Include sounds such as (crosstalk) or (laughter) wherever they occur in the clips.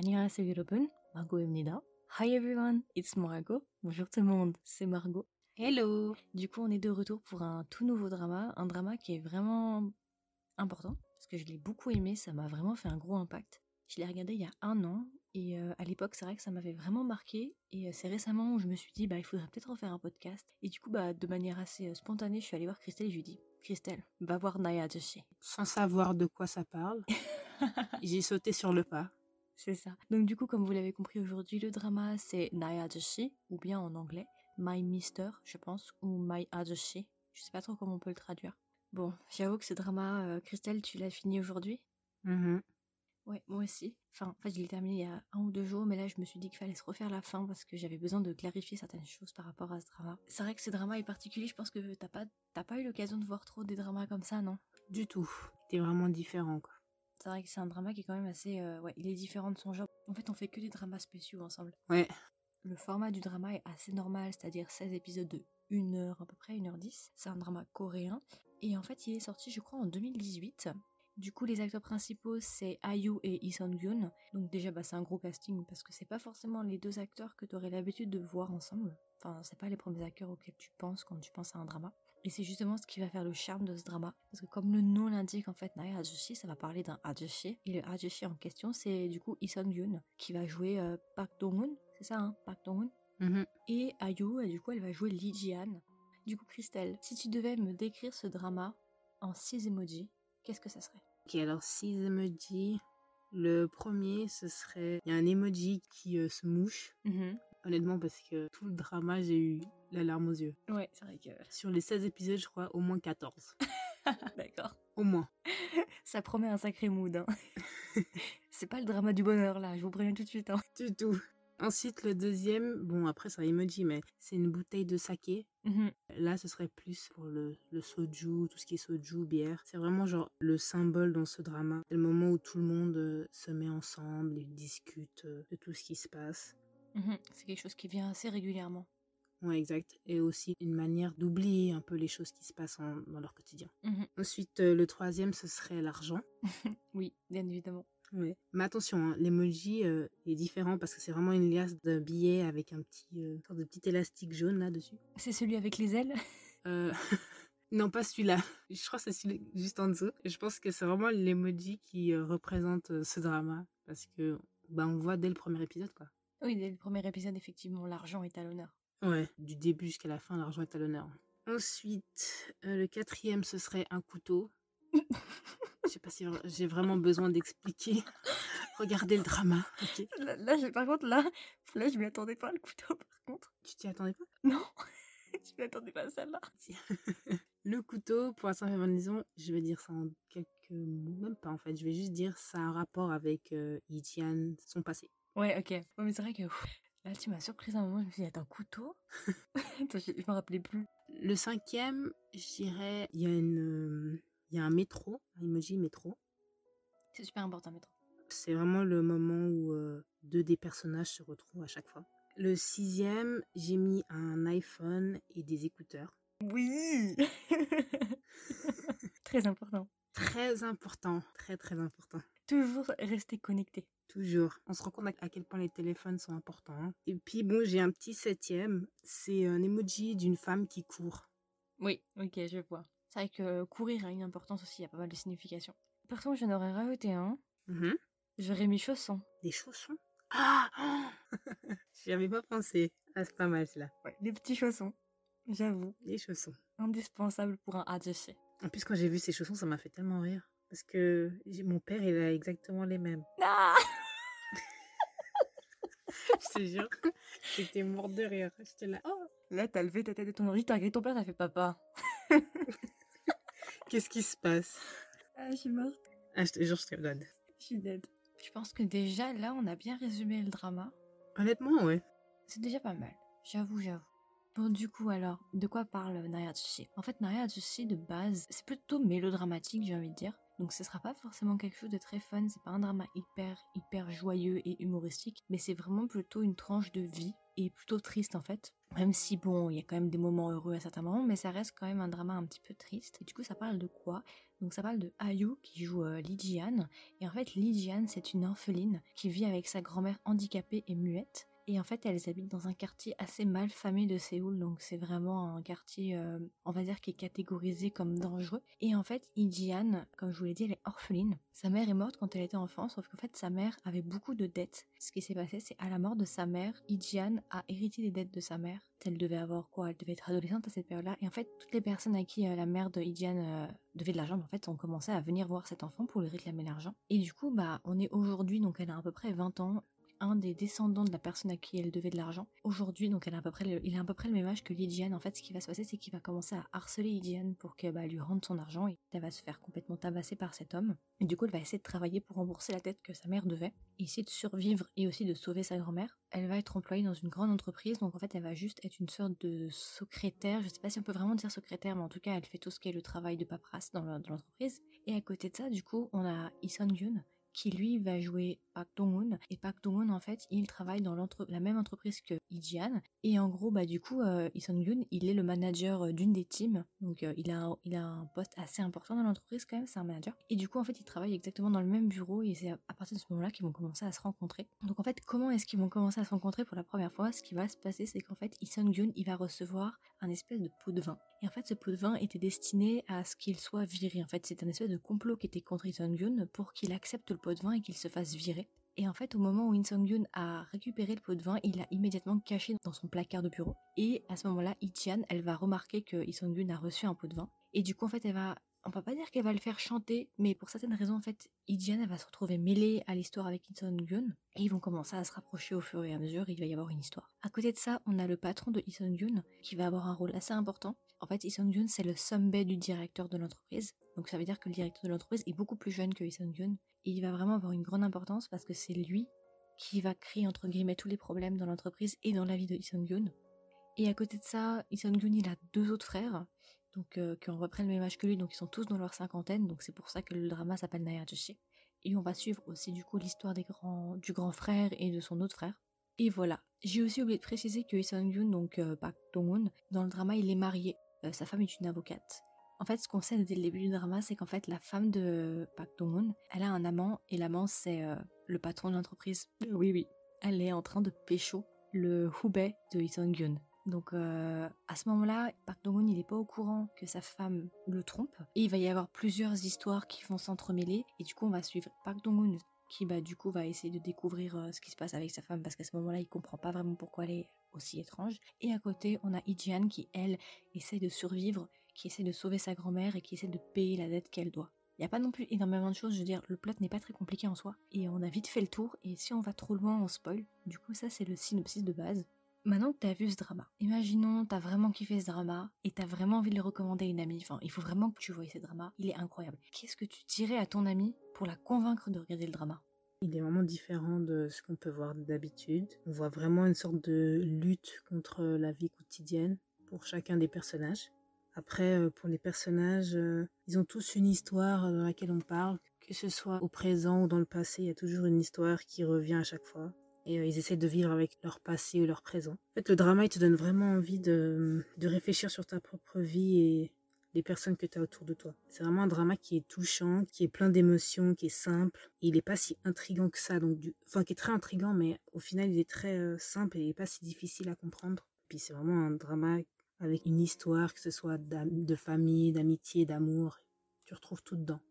안녕하세요 여러분, Margot입니다. Hi everyone, it's Margot. Bonjour tout le monde, c'est Margot. Hello Du coup, on est de retour pour un tout nouveau drama, un drama qui est vraiment important, parce que je l'ai beaucoup aimé, ça m'a vraiment fait un gros impact. Je l'ai regardé il y a un an, et euh, à l'époque, c'est vrai que ça m'avait vraiment marqué, et euh, c'est récemment où je me suis dit, bah, il faudrait peut-être refaire un podcast. Et du coup, bah, de manière assez euh, spontanée, je suis allée voir Christelle et je lui ai dit, Christelle, va voir Naya Joshi. Sans savoir de quoi ça parle, (laughs) j'ai sauté sur le pas. C'est ça. Donc du coup, comme vous l'avez compris aujourd'hui, le drama c'est Naya Ajoshi, ou bien en anglais My Mister, je pense, ou My Ajoshi. Je sais pas trop comment on peut le traduire. Bon, j'avoue que ce drama, euh, Christelle, tu l'as fini aujourd'hui? Mhm. Ouais, moi aussi. Enfin, en fait, je l'ai terminé il y a un ou deux jours, mais là, je me suis dit qu'il fallait se refaire la fin parce que j'avais besoin de clarifier certaines choses par rapport à ce drama. C'est vrai que ce drama est particulier, je pense que t'as pas, pas eu l'occasion de voir trop des dramas comme ça, non? Du tout. C'était vraiment différent, quoi. C'est vrai que c'est un drama qui est quand même assez... euh, ouais, il est différent de son genre. En fait, on fait que des dramas spéciaux ensemble. Ouais. Le format du drama est assez normal, c'est-à-dire 16 épisodes de 1 heure, à peu près 1h10. C'est un drama coréen. Et en fait, il est sorti, je crois, en 2018. Du coup, les acteurs principaux, c'est Ayu et Lee Sung-gyun. Donc déjà, bah, c'est un gros casting, parce que c'est pas forcément les deux acteurs que tu aurais l'habitude de voir ensemble. Enfin, c'est pas les premiers acteurs auxquels tu penses quand tu penses à un drama. Et c'est justement ce qui va faire le charme de ce drama. Parce que comme le nom l'indique, en fait, Naya Ajoshi, ça va parler d'un Ajoshi. Et le Ajoshi en question, c'est du coup Lee Sung-gyun, qui va jouer euh, Park Dong-hoon. C'est ça, hein Park Dong-hoon? Mhm. et Ayu, du coup, elle va jouer Lee Ji-an. Du coup, Christelle, si tu devais me décrire ce drama en 6 emojis, qu'est-ce que ça serait? Ok, alors six emojis. Le premier, ce serait... Il y a un emoji qui euh, se mouche. Honnêtement, parce que tout le drama, j'ai eu la larme aux yeux. Ouais, c'est vrai que... Sur les 16 épisodes, je crois, au moins 14. (laughs) D'accord. Au moins. (laughs) Ça promet un sacré mood. hein. (laughs) c'est pas le drama du bonheur, là, je vous préviens tout de suite. hein. Du tout. Ensuite, le deuxième, bon, après, c'est un emoji, mais c'est une bouteille de saké. Mhm. Là, ce serait plus pour le, le soju, tout ce qui est soju, bière. C'est vraiment genre le symbole dans ce drama. C'est le moment où tout le monde euh, se met ensemble et discute euh, de tout ce qui se passe. Mhm. C'est quelque chose qui vient assez régulièrement. Ouais, exact. Et aussi une manière d'oublier un peu les choses qui se passent en- dans leur quotidien. Mhm. Ensuite, euh, le troisième, ce serait l'argent. (laughs) Oui, bien évidemment. Ouais. Mais attention, hein, l'emoji euh, est différent parce que c'est vraiment une liasse de billets avec un petit, euh, sorte de petit élastique jaune là-dessus. C'est celui avec les ailes? Euh, (laughs) non, pas celui-là. Je crois que c'est celui juste en dessous. Je pense que c'est vraiment l'emoji qui représente ce drama. Parce que bah, on voit dès le premier épisode, quoi. Oui, dès le premier épisode, effectivement, l'argent est à l'honneur. Ouais. Du début jusqu'à la fin, l'argent est à l'honneur. Ensuite, euh, le quatrième, ce serait un couteau. Je sais pas si j'ai vraiment besoin d'expliquer. (laughs) Regardez le drama. ok? Là, là, par contre, là, là, je m'y attendais pas, le couteau, par contre. Tu t'y attendais pas? Non, (laughs) je m'y attendais pas à celle-là. (laughs) Le couteau, pour la simple raison, je vais dire ça en quelques mots, même pas en fait, je vais juste dire ça a un rapport avec euh, Ichian, son passé. Ouais, ok. Ouais, mais c'est vrai que là, tu m'as surprise à un moment. Je me suis dit, attends, couteau? (laughs) Je, me rappelais plus. Le cinquième, je dirais, il y a une, euh, il y a un métro, un emoji métro. C'est super important, métro. C'est vraiment le moment où euh, deux des personnages se retrouvent à chaque fois. Le sixième, j'ai mis un iPhone et des écouteurs. Oui (laughs) Très important. Très important, très très important. Toujours rester connecté. Toujours. On se rend compte à quel point les téléphones sont importants. hein. Et puis bon, j'ai un petit septième. C'est un emoji d'une femme qui court. Oui, ok, je vois. C'est vrai que courir a une importance aussi, il y a pas mal de significations. Par contre, je n'aurais rajouté un. Mhm. J'aurais mis chaussons. Des chaussons? Ah (laughs) J'y avais pas pensé. Ah, c'est pas mal celui-là. Ouais, les petits chaussons. J'avoue. Les chaussons. Indispensable pour un attaché. En plus, quand j'ai vu ces chaussons, ça m'a fait tellement rire. Parce que mon père, il a exactement les mêmes. Ah (laughs) Je te jure. J'étais mort de rire. J'étais là. Oh Là, t'as levé ta tête de ton ordi, t'as regardé ton père, t'as fait papa. (laughs) Qu'est-ce qui se passe? Ah, je suis morte. Ah, je te jure, je te regarde. Je suis dead. Je pense que déjà, là, on a bien résumé le drama. Honnêtement, ouais. C'est déjà pas mal. J'avoue, j'avoue. Bon, du coup, alors, de quoi parle Nariatsushi En fait, Nariatsushi, de base, c'est plutôt mélodramatique, j'ai envie de dire. Donc, ce sera pas forcément quelque chose de très fun. C'est pas un drama hyper, hyper joyeux et humoristique. Mais c'est vraiment plutôt une tranche de vie est plutôt triste en fait. Même si bon, il y a quand même des moments heureux à certains moments, mais ça reste quand même un drama un petit peu triste. Et du coup, ça parle de quoi? Donc ça parle de Ayu qui joue euh. Et en fait, Lijian, c'est une orpheline qui vit avec sa grand-mère handicapée et muette. Et en fait, elles habitent dans un quartier assez mal famé de Séoul, donc c'est vraiment un quartier, euh, on va dire, qui est catégorisé comme dangereux. Et en fait, Ijian, comme je vous l'ai dit, elle est orpheline. Sa mère est morte quand elle était enfant, sauf qu'en fait, sa mère avait beaucoup de dettes. Ce qui s'est passé, c'est à la mort de sa mère, Ijian a hérité des dettes de sa mère. Elle devait avoir quoi? Elle devait être adolescente à cette période-là. Et en fait, toutes les personnes à qui euh, la mère de Ijian euh, devait de l'argent, en fait, ont commencé à venir voir cet enfant pour lui réclamer l'argent. Et du coup, bah, on est aujourd'hui, donc elle a à peu près 20 ans un des descendants de la personne à qui elle devait de l'argent. Aujourd'hui, donc elle a à peu près il a à peu près le même âge que Lydiane. En fait, ce qui va se passer, c'est qu'il va commencer à harceler Lydiane pour qu'elle bah, lui rende son argent et elle va se faire complètement tabasser par cet homme. Et du coup, elle va essayer de travailler pour rembourser la dette que sa mère devait, essayer de survivre et aussi de sauver sa grand-mère. Elle va être employée dans une grande entreprise, donc en fait, elle va juste être une sorte de secrétaire. Je sais pas si on peut vraiment dire secrétaire, mais en tout cas, elle fait tout ce qui est le travail de paperasse dans l'entreprise. Et à côté de ça, du coup, on a Ison Yoon, qui lui va jouer Park Dong-hoon. Et Park Dong-hoon, en fait, il travaille dans la même entreprise que Ijian. Et en gros, bah, du coup, euh, Yoon, il est le manager euh, d'une des teams. Donc, euh, il, a, un, il a un poste assez important dans l'entreprise quand même, c'est un manager. Et du coup, en fait, ils travaillent exactement dans le même bureau. Et c'est à, partir de ce moment-là qu'ils vont commencer à se rencontrer. Donc, en fait, comment est-ce qu'ils vont commencer à se rencontrer pour la première fois? Ce qui va se passer, c'est qu'en fait, Yoon, il va recevoir un espèce de pot de vin. Et en fait, ce pot de vin était destiné à ce qu'il soit viré. En fait, c'est un espèce de complot qui était contre Yoon pour qu'il accepte le pot de vin et qu'il se fasse virer. Et en fait, au moment où In Sung-yoon a récupéré le pot de vin, il l'a immédiatement caché dans son placard de bureau. Et à ce moment-là, Ichan, elle va remarquer que In Sung-yoon a reçu un pot de vin. Et du coup, en fait, elle va on peut pas dire qu'elle va le faire chanter, mais pour certaines raisons, en fait, Ijian, va se retrouver mêlée à l'histoire avec Ison Gun, et ils vont commencer à se rapprocher au fur et à mesure, il va y avoir une histoire. À côté de ça, on a le patron de Ison Gun, qui va avoir un rôle assez important. En fait, Ison Gun, c'est le sommet du directeur de l'entreprise, donc ça veut dire que le directeur de l'entreprise est beaucoup plus jeune que Ison Gun, et il va vraiment avoir une grande importance parce que c'est lui qui va créer, entre guillemets, tous les problèmes dans l'entreprise et dans la vie de Ison Gun. Et à côté de ça, Ison Gun, il a deux autres frères, donc euh, qui ont le même âge que lui, donc ils sont tous dans leur cinquantaine, donc c'est pour ça que le drama s'appelle Joshi. Et on va suivre aussi du coup l'histoire des grands, du grand frère et de son autre frère. Et voilà. J'ai aussi oublié de préciser que Ison Yoon, donc euh, Park Dong-hoon, dans le drama, il est marié. Euh, sa femme est une avocate. En fait, ce qu'on sait dès le début du drama, c'est qu'en fait, la femme de Park Dong-hoon, elle a un amant, et l'amant, c'est le patron de l'entreprise. Oui, oui. Elle est en train de pécho le Hubei de Ison Yoon. Donc euh, à ce moment-là, Park Dong-hoon n'est pas au courant que sa femme le trompe et il va y avoir plusieurs histoires qui vont s'entremêler et du coup on va suivre Park Dong-hoon qui bah du coup va essayer de découvrir euh, ce qui se passe avec sa femme parce qu'à ce moment-là il comprend pas vraiment pourquoi elle est aussi étrange et à côté on a Ijian qui elle essaie de survivre, qui essaie de sauver sa grand-mère et qui essaie de payer la dette qu'elle doit. Il n'y a pas non plus énormément de choses, je veux dire, le plot n'est pas très compliqué en soi, et on a vite fait le tour, et si on va trop loin, on spoil. Du coup, ça c'est le synopsis de base. Maintenant que t'as vu ce drama, imaginons t'as vraiment kiffé ce drama et t'as vraiment envie de le recommander à une amie, enfin il faut vraiment que tu voyes ce drama, il est incroyable. Qu'est-ce que tu dirais à ton amie pour la convaincre de regarder le drama? Il est vraiment différent de ce qu'on peut voir d'habitude. On voit vraiment une sorte de lutte contre la vie quotidienne pour chacun des personnages. Après, euh, pour les personnages, euh, ils ont tous une histoire dans laquelle on parle, que ce soit au présent ou dans le passé, il y a toujours une histoire qui revient à chaque fois et euh, ils essaient de vivre avec leur passé ou leur présent. En fait, le drama, il te donne vraiment envie de, de réfléchir sur ta propre vie et les personnes que tu as autour de toi. C'est vraiment un drama qui est touchant, qui est plein d'émotions, qui est simple. Il n'est pas si intrigant que ça. Donc du... Enfin, qui est très intrigant, mais au final, il est très euh, simple et il n'est pas si difficile à comprendre. Puis c'est vraiment un drama avec une histoire, que ce soit de famille, d'amitié, d'amour. Tu retrouves tout dedans.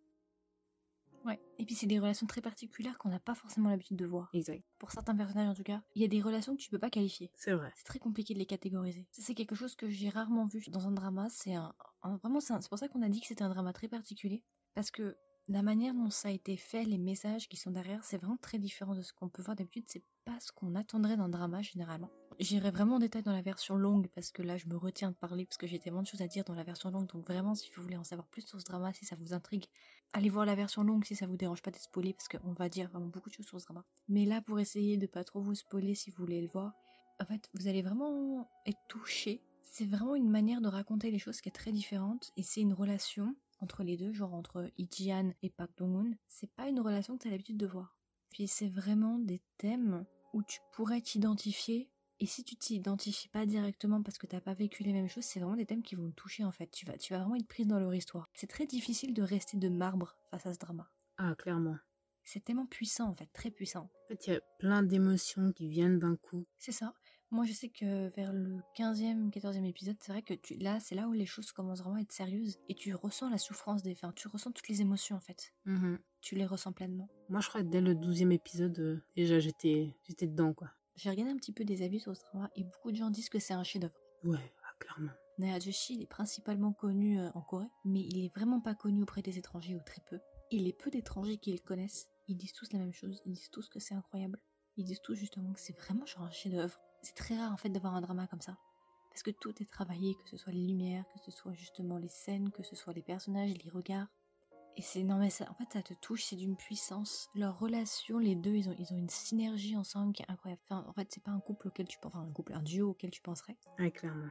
Ouais. Et puis c'est des relations très particulières qu'on n'a pas forcément l'habitude de voir. Exact. Pour certains personnages en tout cas, il y a des relations que tu peux pas qualifier. C'est vrai. C'est très compliqué de les catégoriser. c'est quelque chose que j'ai rarement vu dans un drama. C'est un, vraiment c'est pour ça qu'on a dit que c'était un drama très particulier parce que la manière dont ça a été fait, les messages qui sont derrière, c'est vraiment très différent de ce qu'on peut voir d'habitude. C'est pas ce qu'on attendrait d'un drama généralement. J'irai vraiment en détail dans la version longue parce que là je me retiens de parler parce que j'ai tellement de choses à dire dans la version longue. Donc vraiment, si vous voulez en savoir plus sur ce drama, si ça vous intrigue, allez voir la version longue si ça vous dérange pas d'être spoilé parce qu'on va dire vraiment beaucoup de choses sur ce drama. Mais là, pour essayer de pas trop vous spoiler si vous voulez le voir, en fait, vous allez vraiment être touché. C'est vraiment une manière de raconter les choses qui est très différente et c'est une relation entre les deux, genre entre Ijian et Park Dong-hoon, c'est pas une relation que tu as l'habitude de voir. Puis c'est vraiment des thèmes où tu pourrais t'identifier Et si tu t'identifies pas directement parce que t'as pas vécu les mêmes choses, c'est vraiment des thèmes qui vont te toucher en fait. Tu vas, tu vas vraiment être prise dans leur histoire. C'est très difficile de rester de marbre face à ce drama. Ah, clairement. C'est tellement puissant en fait, très puissant. En fait, il y a plein d'émotions qui viennent d'un coup. C'est ça. Moi, je sais que vers le 15e, 14e épisode, c'est vrai que tu, là, c'est là où les choses commencent vraiment à être sérieuses et tu ressens la souffrance des fins. Tu ressens toutes les émotions en fait. Mhm. Tu les ressens pleinement. Moi, je crois que dès le 12e épisode, euh, déjà, j'étais j'étais dedans, quoi. J'ai regardé un petit peu des avis sur ce drama et beaucoup de gens disent que c'est un chef-d'œuvre. Ouais, ah, clairement. Naya Joshi, il est principalement connu euh, en Corée, mais il est vraiment pas connu auprès des étrangers ou très peu. Et les peu d'étrangers qui le connaissent, ils disent tous la même chose. Ils disent tous que c'est incroyable. Ils disent tous justement que c'est vraiment genre un chef-d'œuvre. C'est très rare en fait d'avoir un drama comme ça. Parce que tout est travaillé, que ce soit les lumières, que ce soit justement les scènes, que ce soit les personnages, les regards. Et c'est non mais ça, en fait ça te touche, c'est d'une puissance. Leur relation, les deux, ils ont, ils ont une synergie ensemble qui est incroyable. Enfin, en fait, c'est pas un couple auquel tu penses, enfin un couple, un duo auquel tu penserais. Ouais, clairement.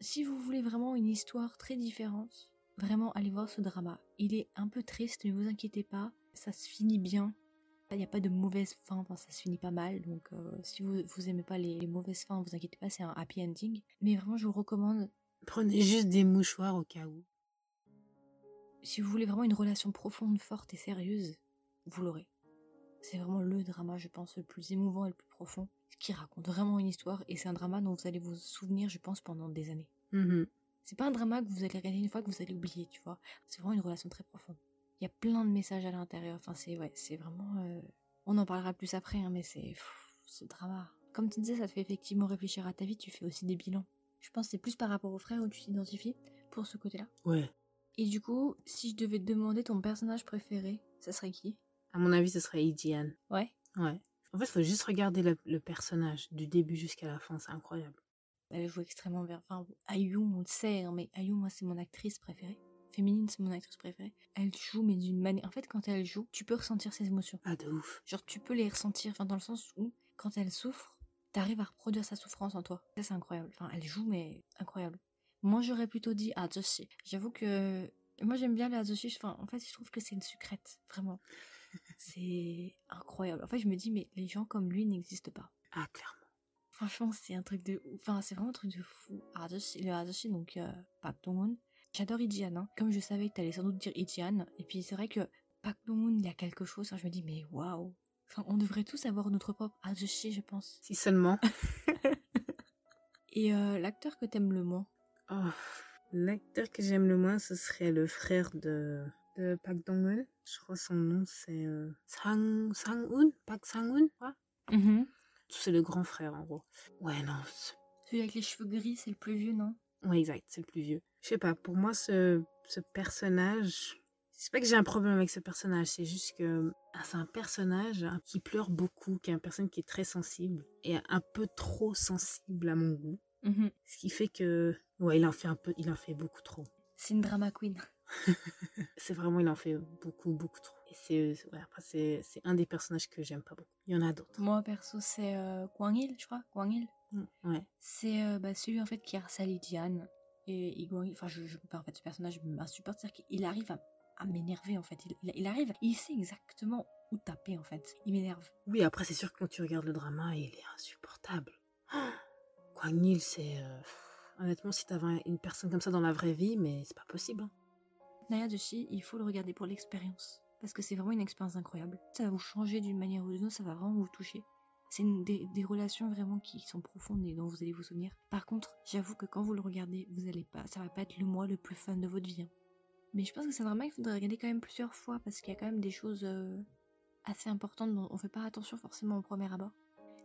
Si vous voulez vraiment une histoire très différente, vraiment allez voir ce drama. Il est un peu triste, mais vous inquiétez pas, ça se finit bien. Il n'y a pas de mauvaise fin, enfin, ça se finit pas mal. Donc euh, si vous, vous aimez pas les, les mauvaises fins, vous inquiétez pas, c'est un happy ending. Mais vraiment, je vous recommande, Prenez juste des mouchoirs au cas où. Si vous voulez vraiment une relation profonde, forte et sérieuse, vous l'aurez. C'est vraiment le drama, je pense, le plus émouvant et le plus profond, qui raconte vraiment une histoire. Et c'est un drama dont vous allez vous souvenir, je pense, pendant des années. Mhm. C'est pas un drama que vous allez regarder une fois que vous allez oublier, tu vois. C'est vraiment une relation très profonde. Il y a plein de messages à l'intérieur. Enfin, c'est ouais, c'est vraiment. euh, On en parlera plus après, hein, mais c'est ce drama. Comme tu disais, ça te fait effectivement réfléchir à ta vie. Tu fais aussi des bilans. Je pense que c'est plus par rapport aux frères où tu t'identifies pour ce côté-là. Ouais. Et du coup, si je devais te demander ton personnage préféré, ça serait qui? À mon avis, ce serait Ijian. Ouais. Ouais. En fait, il faut juste regarder le, le personnage du début jusqu'à la fin. C'est incroyable. Elle joue extrêmement bien. Enfin, Ayum, on le sait, hein, mais Ayum, moi, c'est mon actrice préférée. Féminine, c'est mon actrice préférée. Elle joue, mais d'une manière. En fait, quand elle joue, tu peux ressentir ses émotions. Ah, de ouf. Genre, tu peux les ressentir, enfin, dans le sens où, quand elle souffre, t'arrives à reproduire sa souffrance en toi. Ça, c'est incroyable. Enfin, elle joue, mais incroyable. Moi, j'aurais plutôt dit Azushi. J'avoue que. Moi, j'aime bien les Azushi. Enfin, en fait, je trouve que c'est une sucrète. Vraiment. (laughs) c'est incroyable. En fait, je me dis, mais les gens comme lui n'existent pas. Ah, clairement. Franchement, c'est un truc de ouf. Enfin, c'est vraiment un truc de fou. Azushi, le Azushi, donc euh, Park Dong-hoon. J'adore Ijian, hein. Comme je savais que t'allais sans doute dire Ijian. Et puis, c'est vrai que Dong-hoon, il y a quelque chose. hein, je me dis, mais waouh. Enfin, on devrait tous avoir notre propre Azushi, je pense. Si seulement. (laughs) Et euh, l'acteur que t'aimes le moins? Oh, L'acteur que j'aime le moins, ce serait le frère de, de Park Dong-eun. Je crois son nom, c'est euh, Sang, Sang-un Park Sang-un quoi C'est le grand frère, en gros. Ouais, non. Celui avec les cheveux gris, c'est le plus vieux, non? Ouais, exact, c'est le plus vieux. Je sais pas, pour moi, ce, ce personnage... C'est pas que j'ai un problème avec ce personnage, c'est juste que ah, c'est un personnage qui pleure beaucoup, qui est une personne qui est très sensible, et un peu trop sensible à mon goût. Ce qui fait que... Ouais, il en fait un peu... Il en fait beaucoup trop. C'est une drama queen. (laughs) C'est vraiment, il en fait beaucoup, beaucoup trop. Et c'est, ouais, après, c'est, c'est un des personnages que j'aime pas beaucoup. Il y en a d'autres. Moi, perso, c'est euh, Kwang Il, je crois. Kwang Il. Mm, Ouais. C'est euh, bah, celui en fait qui harcèle Ijian. Et enfin, je, je, en fait, ce personnage m'insupporte. C'est-à-dire qu'il arrive à, à m'énerver, en fait. Il, il, il arrive, il sait exactement où taper, en fait. Il m'énerve. Oui, après, c'est sûr que quand tu regardes le drama, il est insupportable. (gasps) Quoi, c'est. euh, Honnêtement, si t'avais une personne comme ça dans la vraie vie, mais c'est pas possible. hein. Naya Joshi, il faut le regarder pour l'expérience. Parce que c'est vraiment une expérience incroyable. Ça va vous changer d'une manière ou d'une autre, ça va vraiment vous toucher. C'est des, relations vraiment qui sont profondes et dont vous allez vous souvenir. Par contre, j'avoue que quand vous le regardez, vous allez pas, ça va pas être le mois le plus fun de votre vie. hein. Mais je pense que c'est drama qu'il faudrait regarder quand même plusieurs fois parce qu'il y a quand même des choses euh, assez importantes dont on fait pas attention forcément au premier abord.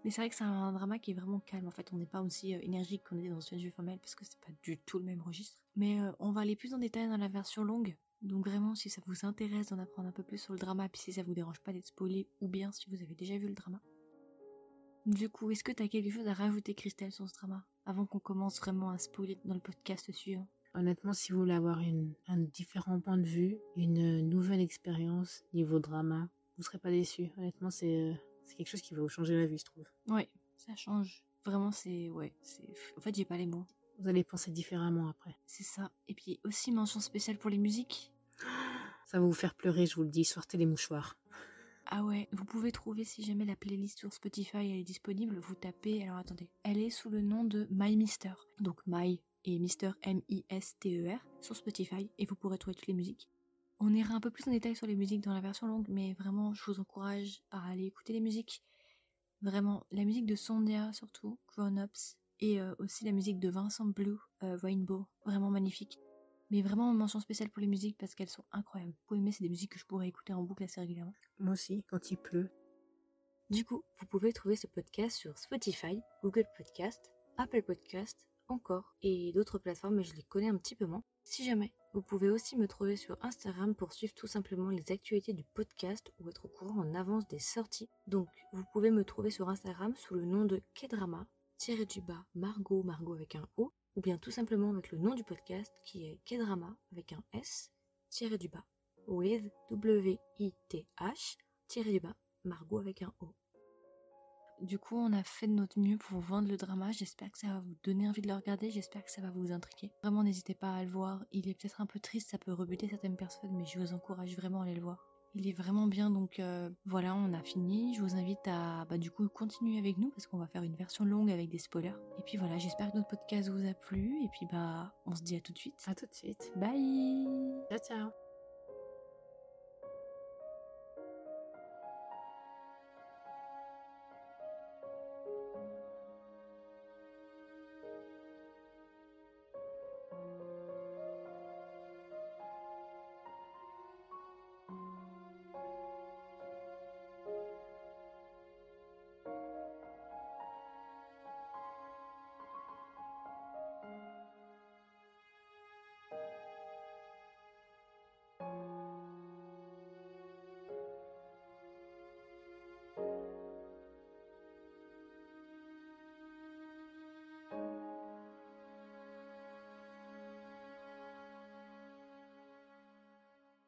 Mais c'est vrai que c'est un drama qui est vraiment calme. En fait, on n'est pas aussi euh, énergique qu'on était dans jeu formel parce que c'est pas du tout le même registre. Mais euh, on va aller plus en détail dans la version longue. Donc vraiment, si ça vous intéresse d'en apprendre un peu plus sur le drama, puis si ça vous dérange pas d'être spoilé, ou bien si vous avez déjà vu le drama. Du coup, est-ce que t'as quelque chose à rajouter, Christelle, sur ce drama? Avant qu'on commence vraiment à spoiler dans le podcast suivant. Honnêtement, si vous voulez avoir un différent point de vue, une nouvelle expérience niveau drama, vous serez pas déçus. Honnêtement, c'est, euh, c'est quelque chose qui va vous changer la vie, je trouve. Ouais, ça change. Vraiment, c'est... Ouais, c'est... En fait, j'ai pas les mots. Vous allez penser différemment après. C'est ça. Et puis aussi, mention spéciale pour les musiques. (gasps) Ça va vous faire pleurer, je vous le dis. Sortez les mouchoirs. Ah ouais, vous pouvez trouver si jamais la playlist sur Spotify elle est disponible, vous tapez, alors attendez, elle est sous le nom de My Mister. Donc My et Mister M-I-S-T-E-R sur Spotify et vous pourrez trouver toutes les musiques. On ira un peu plus en détail sur les musiques dans la version longue, mais vraiment je vous encourage à aller écouter les musiques. Vraiment, la musique de Sondia surtout, Grown Ups, et euh, aussi la musique de Vincent Blue, euh, Rainbow, vraiment magnifique. Mais vraiment une mention spéciale pour les musiques parce qu'elles sont incroyables. Vous pouvez aimer, c'est des musiques que je pourrais écouter en boucle assez régulièrement. Moi aussi, quand il pleut. Du coup, vous pouvez trouver ce podcast sur Spotify, Google Podcast, Apple Podcast, encore, et d'autres plateformes, mais je les connais un petit peu moins. Si jamais, vous pouvez aussi me trouver sur Instagram pour suivre tout simplement les actualités du podcast ou être au courant en avance des sorties. Donc, vous pouvez me trouver sur Instagram sous le nom de Kedrama, tiré du bas Margot, Margot avec un O, ou bien tout simplement avec le nom du podcast qui est Kedrama avec un S, tiré du bas, with W-I-T-H, tiré du bas, Margot avec un O. Du coup, on a fait de notre mieux pour vous vendre le drama. J'espère que ça va vous donner envie de le regarder. J'espère que ça va vous intriguer. Vraiment, n'hésitez pas à le voir. Il est peut-être un peu triste, ça peut rebuter certaines personnes, mais je vous encourage vraiment à aller le voir. Il est vraiment bien, donc euh, voilà, on a fini. Je vous invite à, bah, du coup, continuer avec nous parce qu'on va faire une version longue avec des spoilers. Et puis voilà, j'espère que notre podcast vous a plu. Et puis bah, on se dit à tout de suite. À tout de suite. Bye. Ciao, ciao.